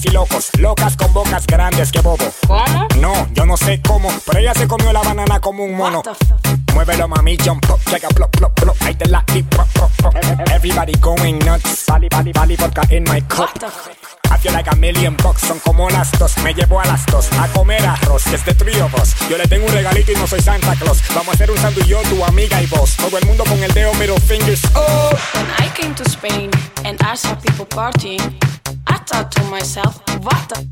Locas y locos, locas con bocas grandes, que bobo. ¿Cómo? No, yo no sé cómo, pero ella se comió la banana como un mono. Muévelo, mami, jump up, check plop, plop, plop. I te la y pop, pop, pop. Everybody going nuts. Bali, bali, bali, vodka in my cup. I feel like a million bucks, son como las dos. Me llevo a las dos a comer arroz. It's the three of us. Yo le tengo un regalito y no soy Santa Claus. Vamos a hacer un yo, tu amiga y vos. Todo el mundo con el dedo middle fingers. Oh, When I came to Spain and I saw people partying, I thought to myself, what the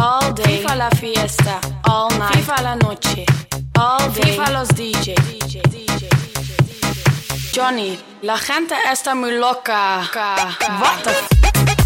All day, FIFA la fiesta, all night, FIFA la noche, all day, FIFA los DJ, DJ, DJ, DJ. Johnny, la gente está muy loca. What the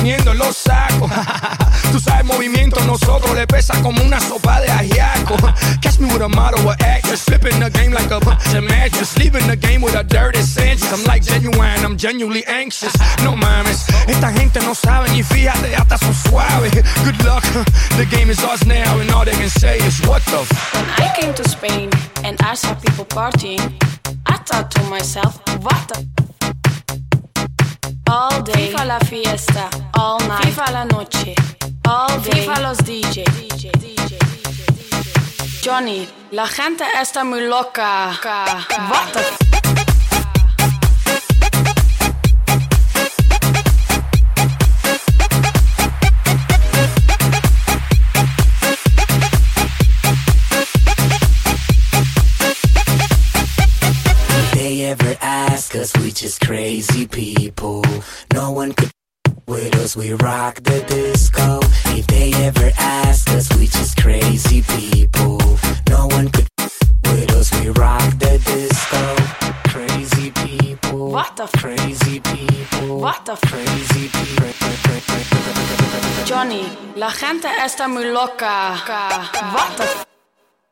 poniendo en los sacos. Tú sabes, movimiento nosotros le pesa como una sopa de ajiaco. Catch me with a model or actress, flipping the game like a bunch of mattress, leaving the game with a dirty sense. I'm like genuine, I'm genuinely anxious. No mames, esta gente no sabe ni fíjate, hasta son suaves. Good luck, the game is ours now, and all they can say is what the f. When I came to Spain and I saw people partying, I thought to myself, what the All day, FIFA la fiesta, all night, FIFA la noche, all day, FIFA los DJ, DJ, DJ, DJ. Johnny, la gente está muy loca. What the us, we just crazy people. No one could with us, we rock the disco. If they ever ask us, we just crazy people. No one could with us, we rock the disco. Crazy people. What the Crazy people. What the Crazy people. Johnny, la gente está muy loca. What the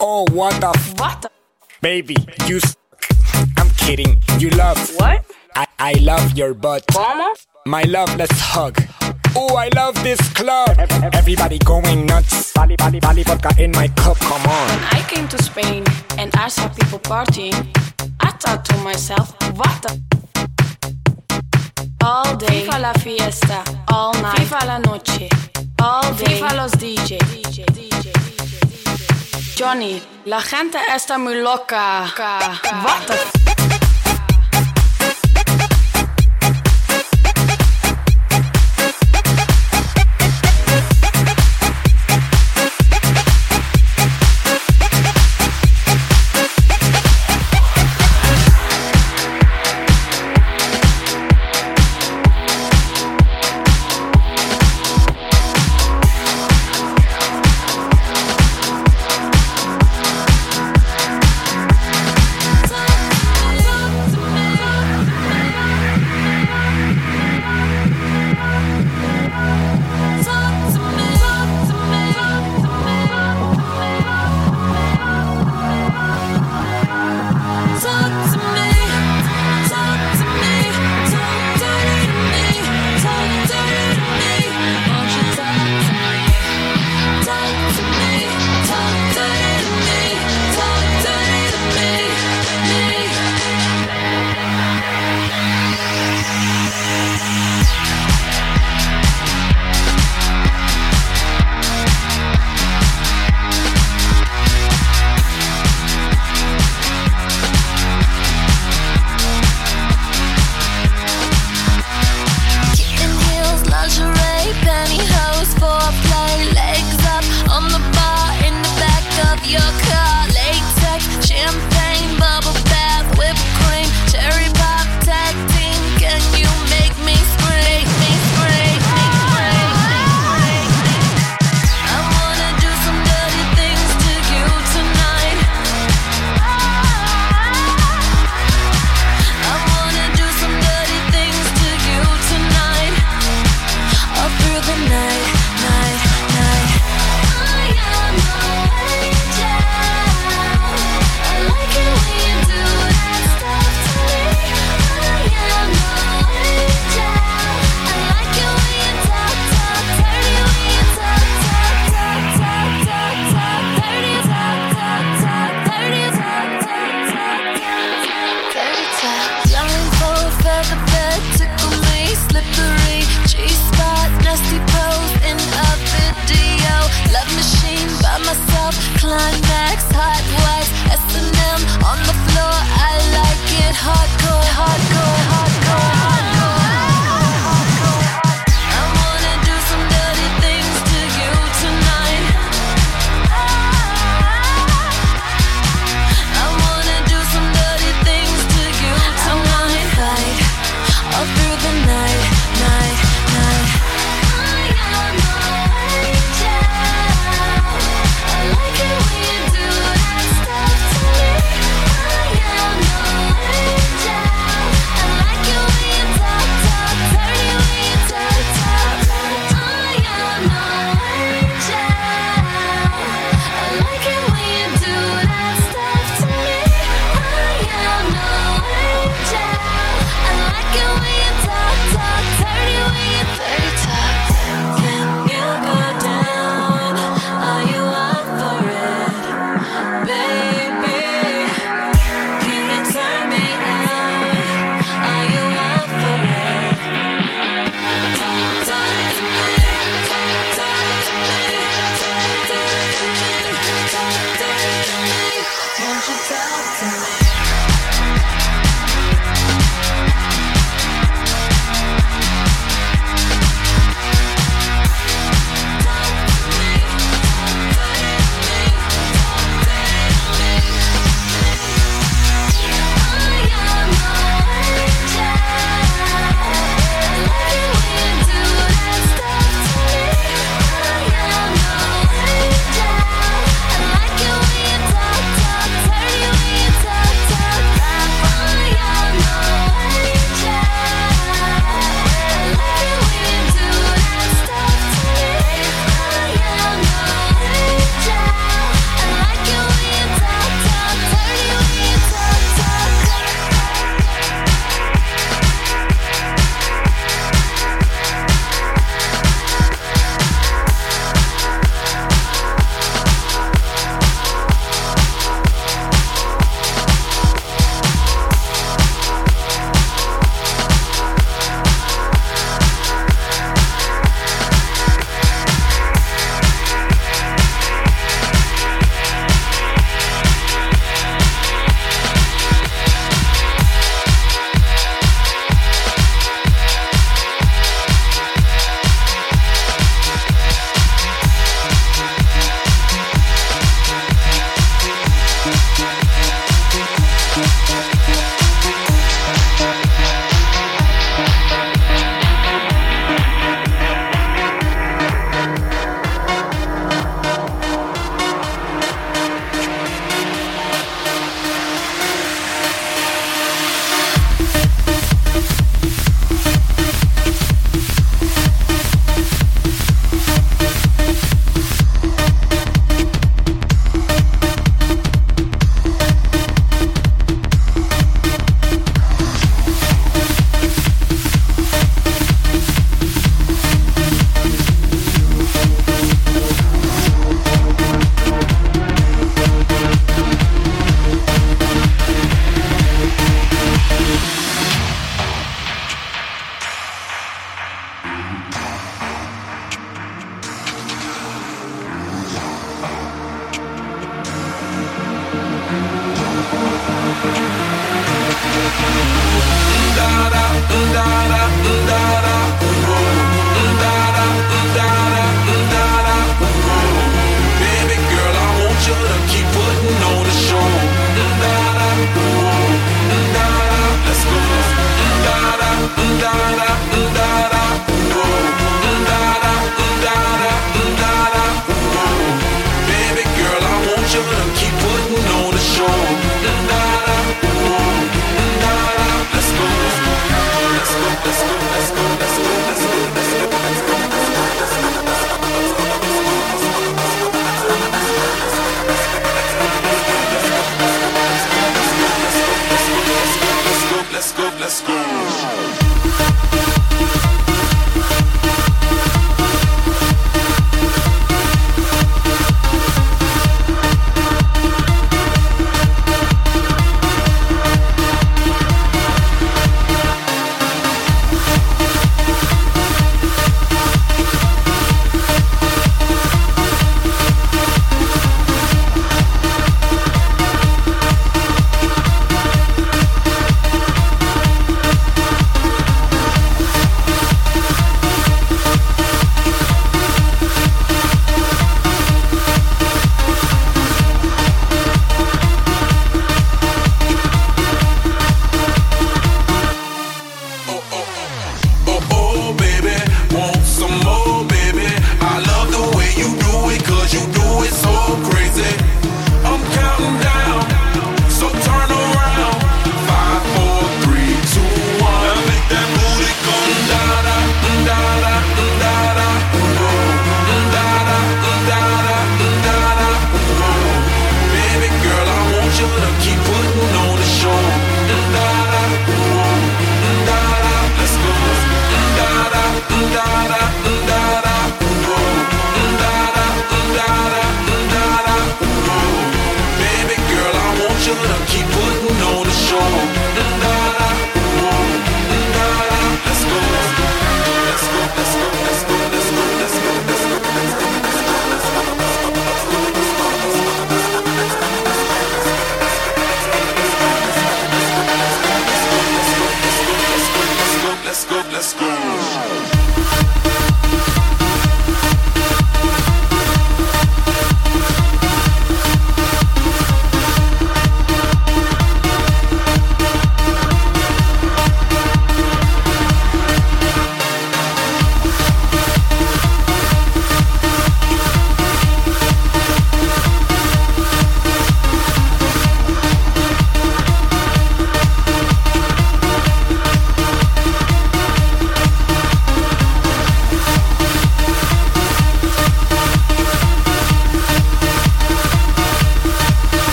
oh, what the What the baby, you. S- I'm kidding. You love. What? I I love your butt. ¿Cómo? My love, let's hug. Oh, I love this club. Everybody going nuts. Bali, bali, bali, vodka in my cup. Come on. When I came to Spain and I saw people partying. I thought to myself, what the All day, FIFA la fiesta, all night, FIFA la noche, all day, FIFA los DJ, DJ, DJ, DJ. Johnny, la gente está muy loca. What the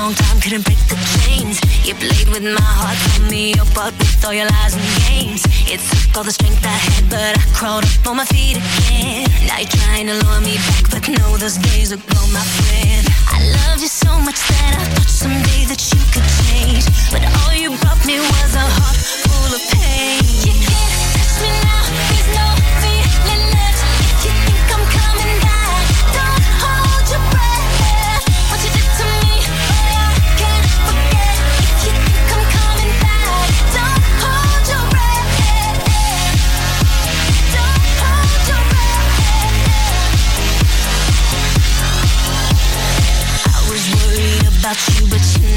long time, couldn't break the chains. You played with my heart, told me apart with all your lies and games. It took all the strength I had, but I crawled up on my feet again. Now you're trying to lure me back, but no, those days are gone, my friend. I loved you so much that I thought someday that you could change, but all you brought me was a heart full of pain. You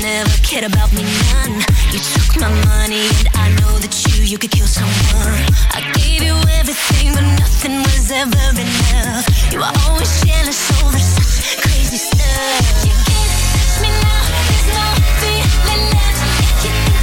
never cared about me none. You took my money, and I know that you you could kill someone. I gave you everything, but nothing was ever enough. You were always jealous over such crazy stuff. You can't touch me now, there's no feeling left.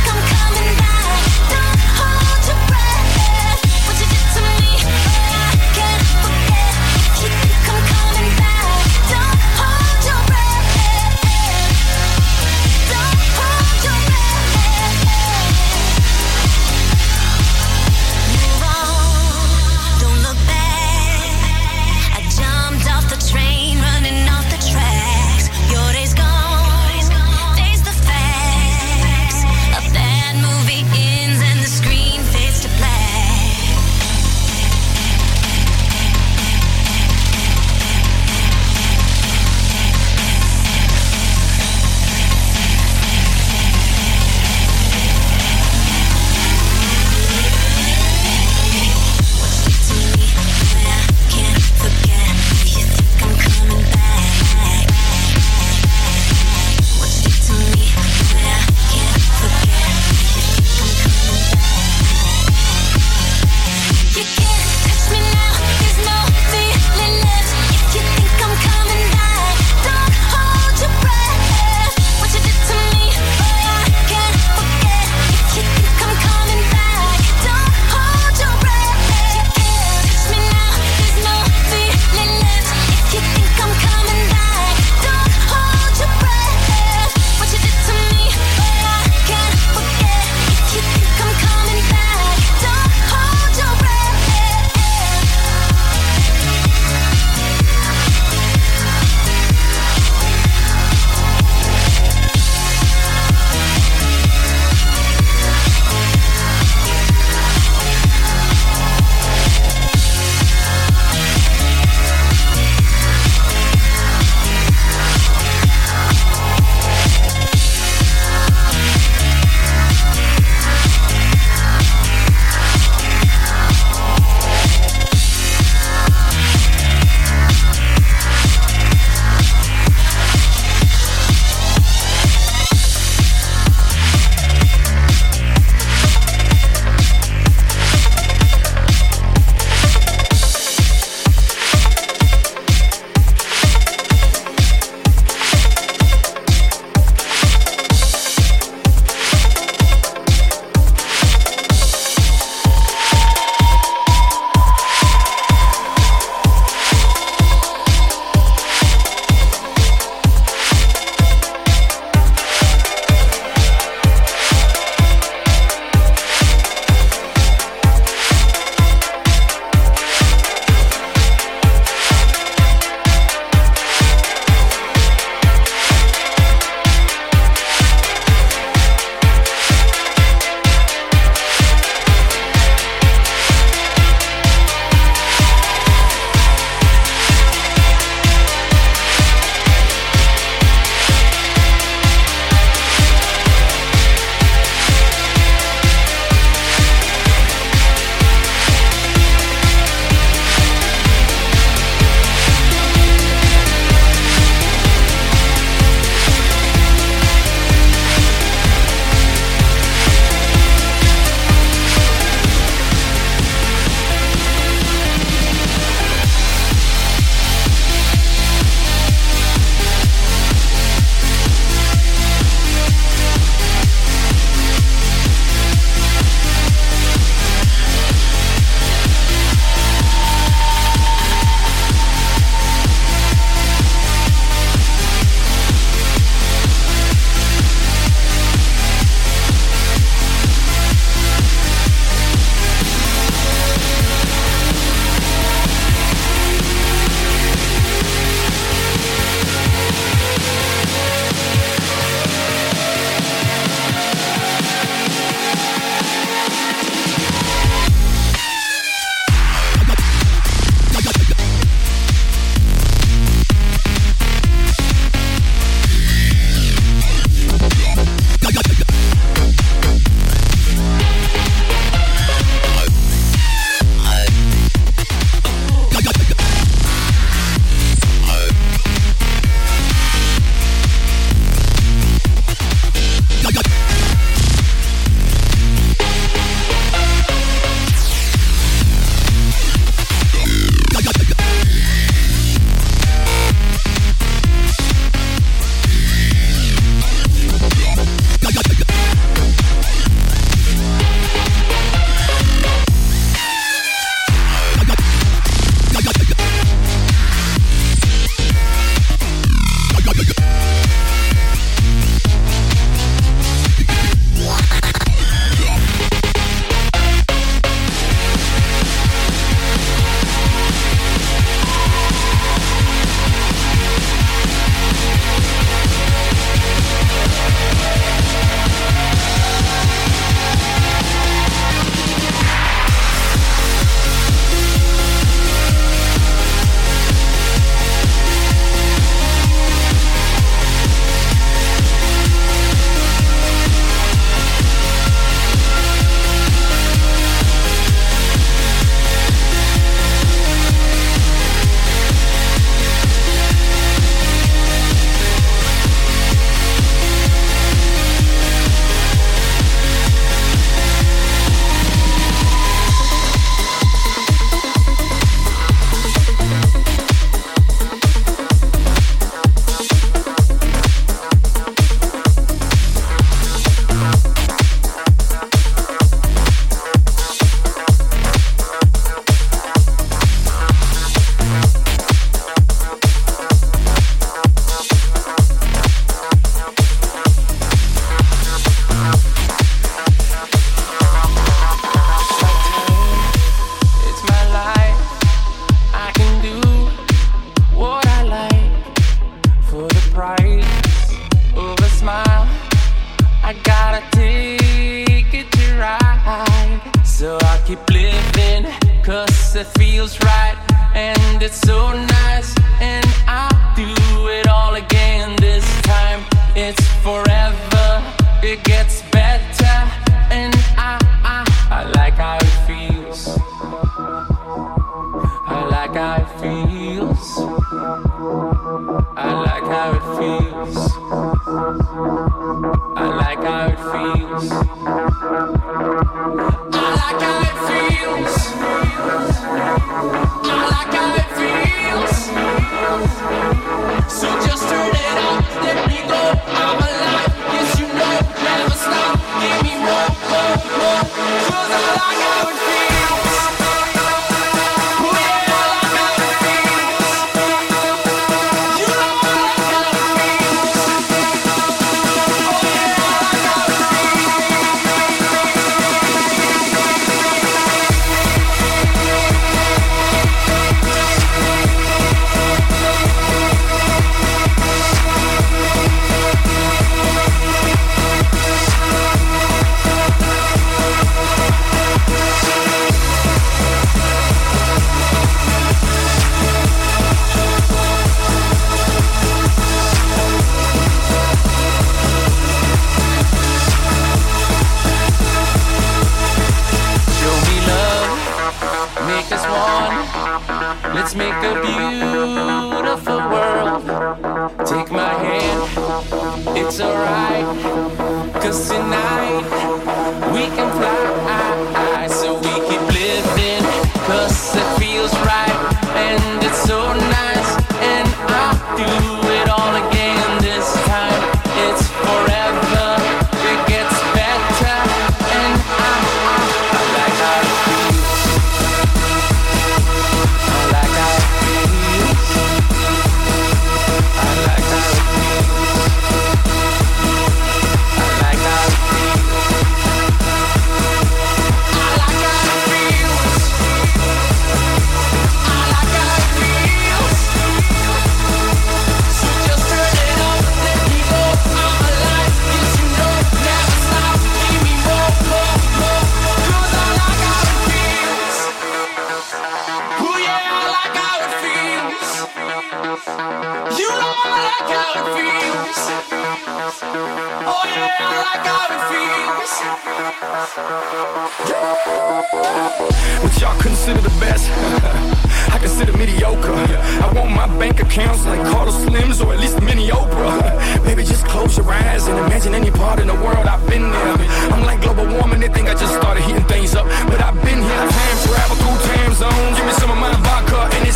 you.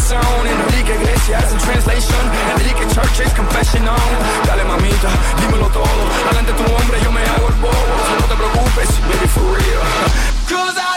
confesión Enrique Iglesias en translation. Enrique Church's confessional Dale mamita, dímelo todo. Adelante tu hombre, yo me hago el bobo. No te preocupes, baby, for real. Cause I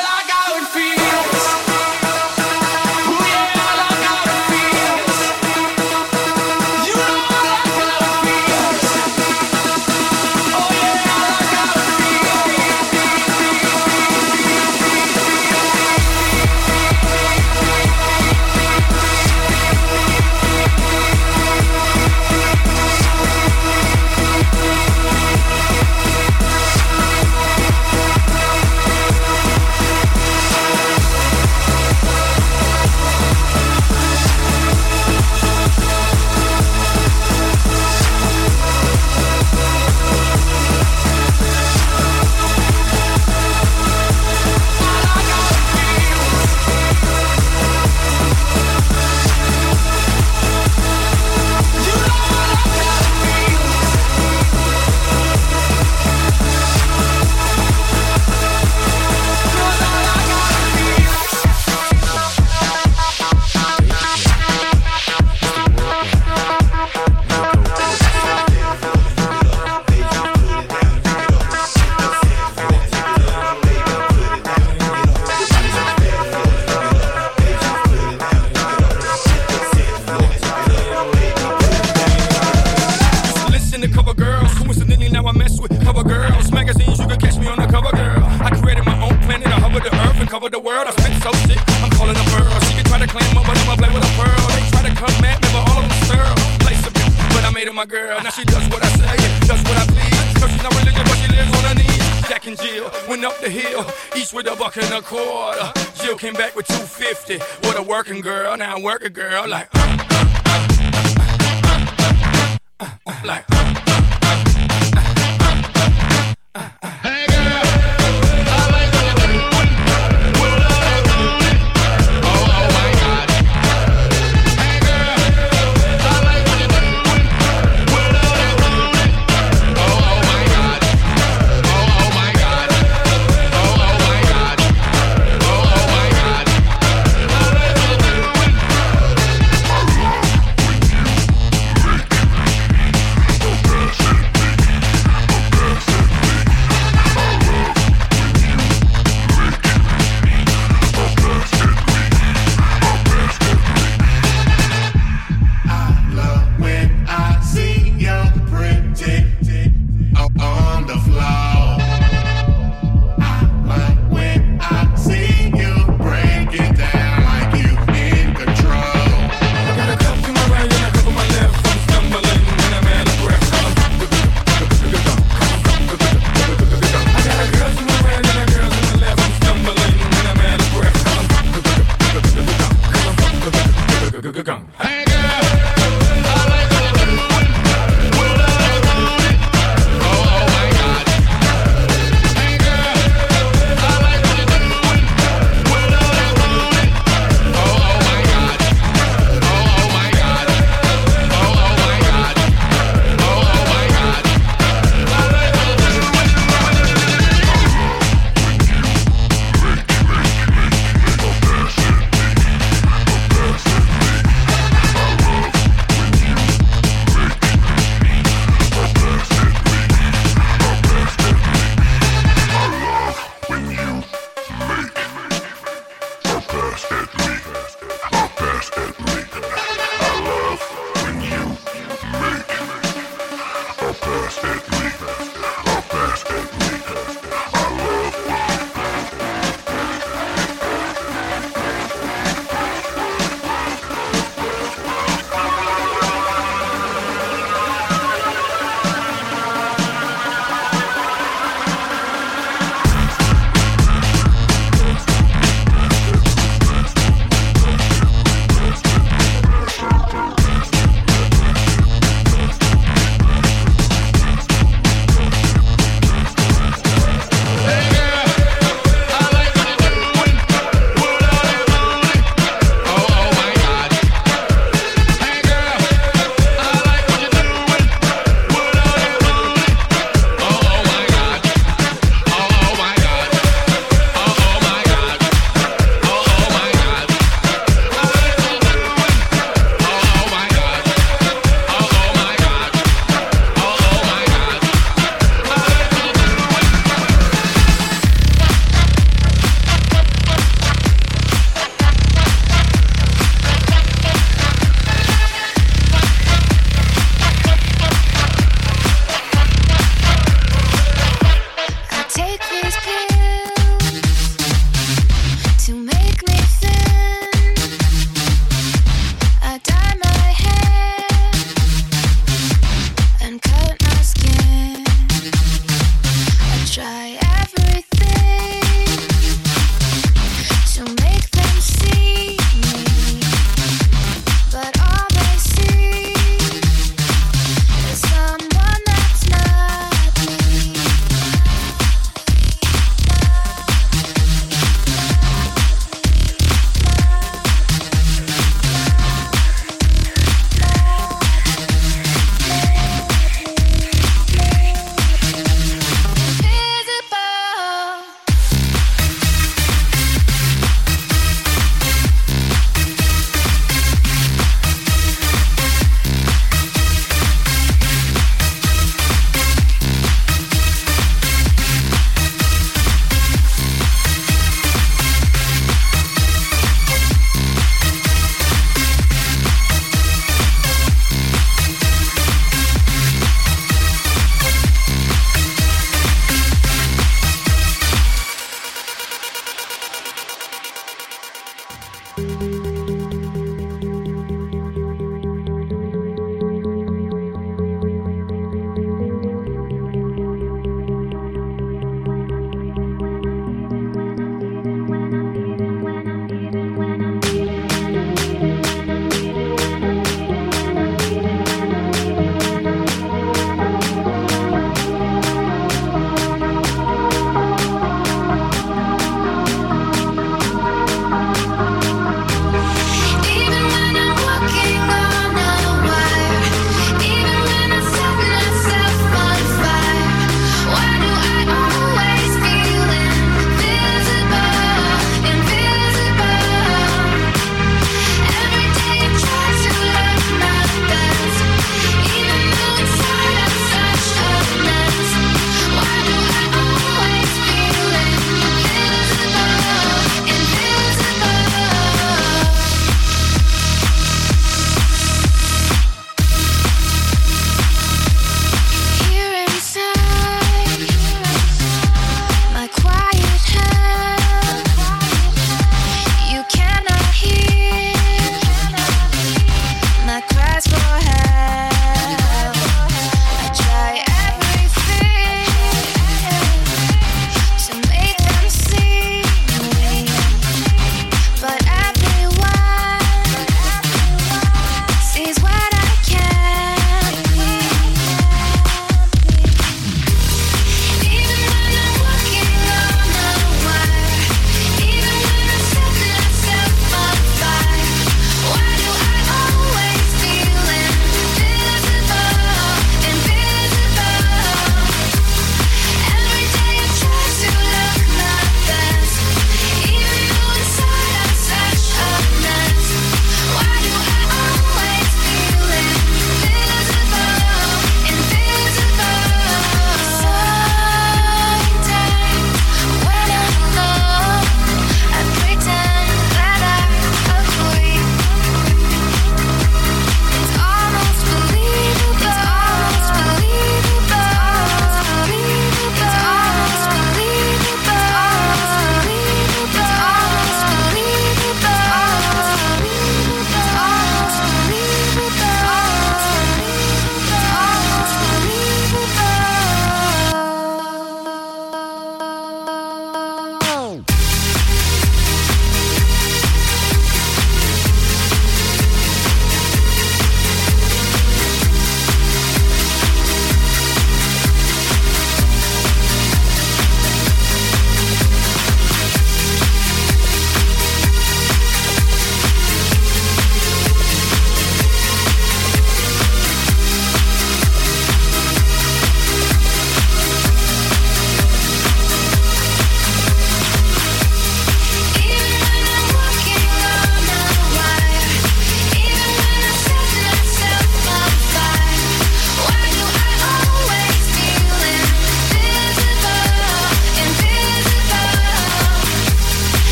my girl. Now she does what I say, does what I please. Cause she's not religious, but she lives on her knees. Jack and Jill went up the hill, each with a buck and a quarter. Jill came back with 250. What a working girl, now I'm working girl. Like, uh, uh, uh, like.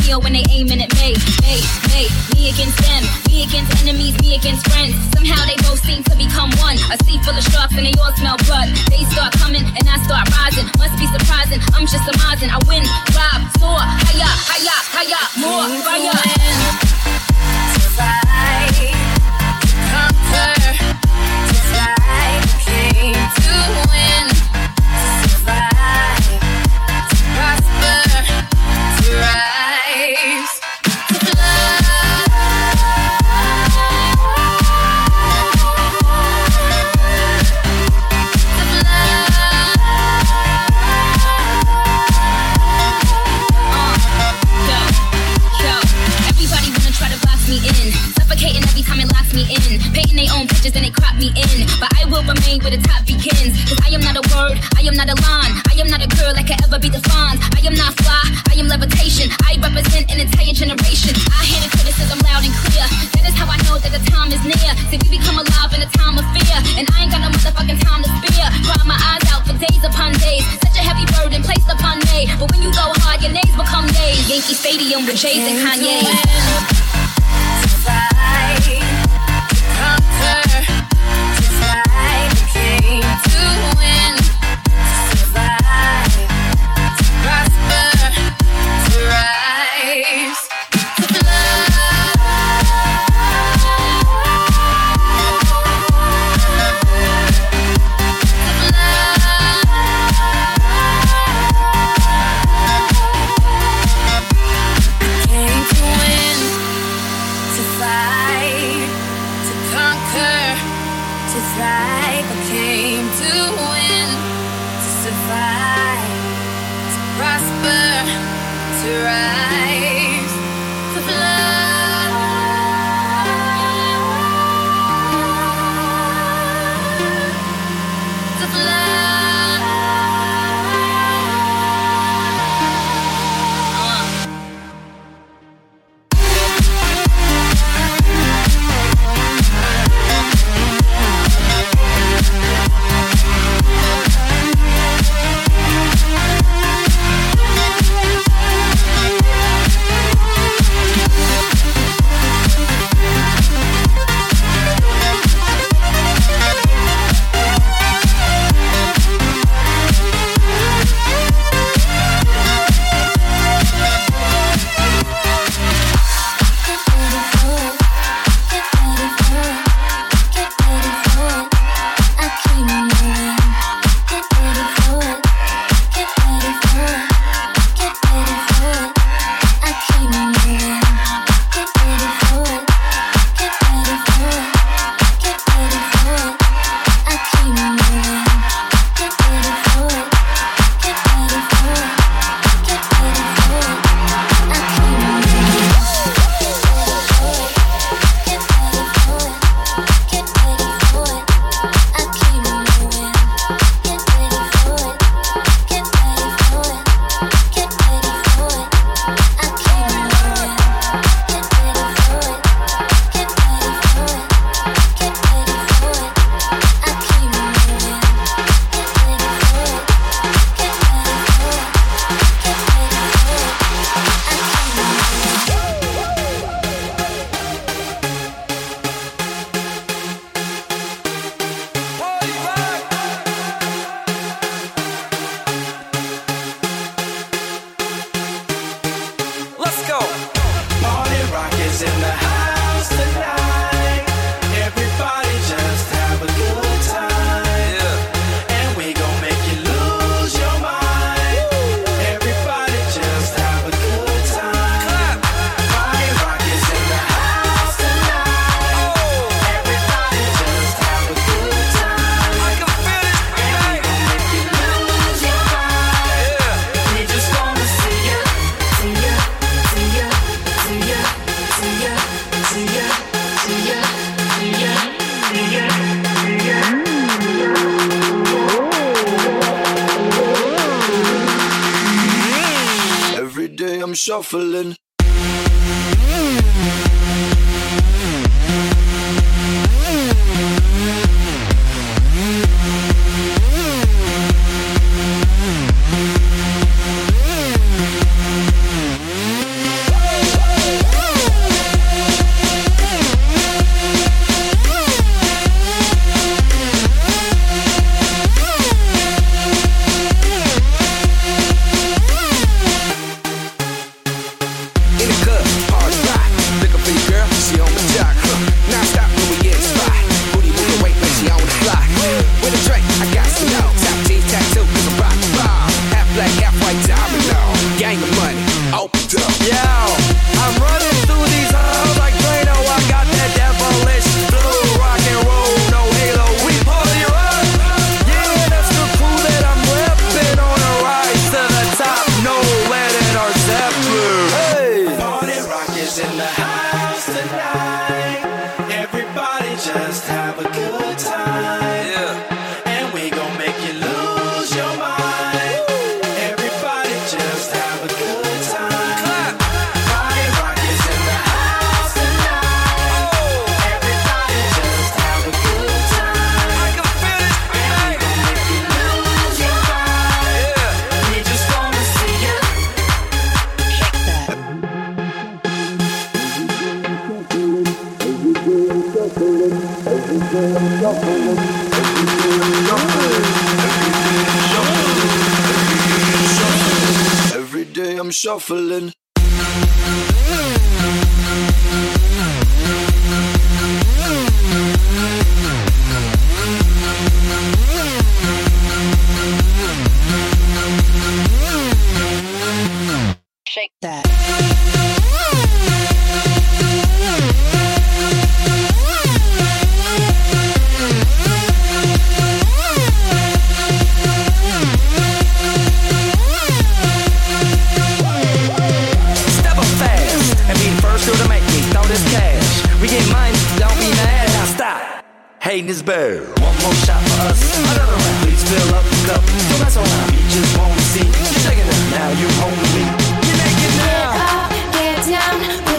But I become Neo when they aiming at me. Me, me, me against them. Me against enemies, me against friends. Somehow they both seem to become one. A sea full of sharks and they all smell blood. They start coming and I start rising. Must be surprising. I'm just surmising. I win, rob, soar, higher, higher, higher, more fire. Everybody be defined. I am not fly, I am levitation. I represent an entire generation. I hear the criticism loud and clear. That is how I know that the time is near. See, we become alive in a time of fear, and I ain't got no motherfucking time to spare. Cry my eyes out for days upon days. Such a heavy burden placed upon me, but when you go hard, your names become days. Yankee Stadium with Jay's and Kanye. Survive,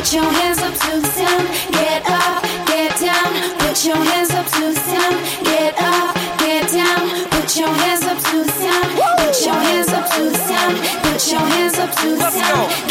Put your hands up to the sun. Get up, get down. Put your hands up to the. Get up, get down. Put your hands up to the. Put your hands up to the. Put your hands up to the.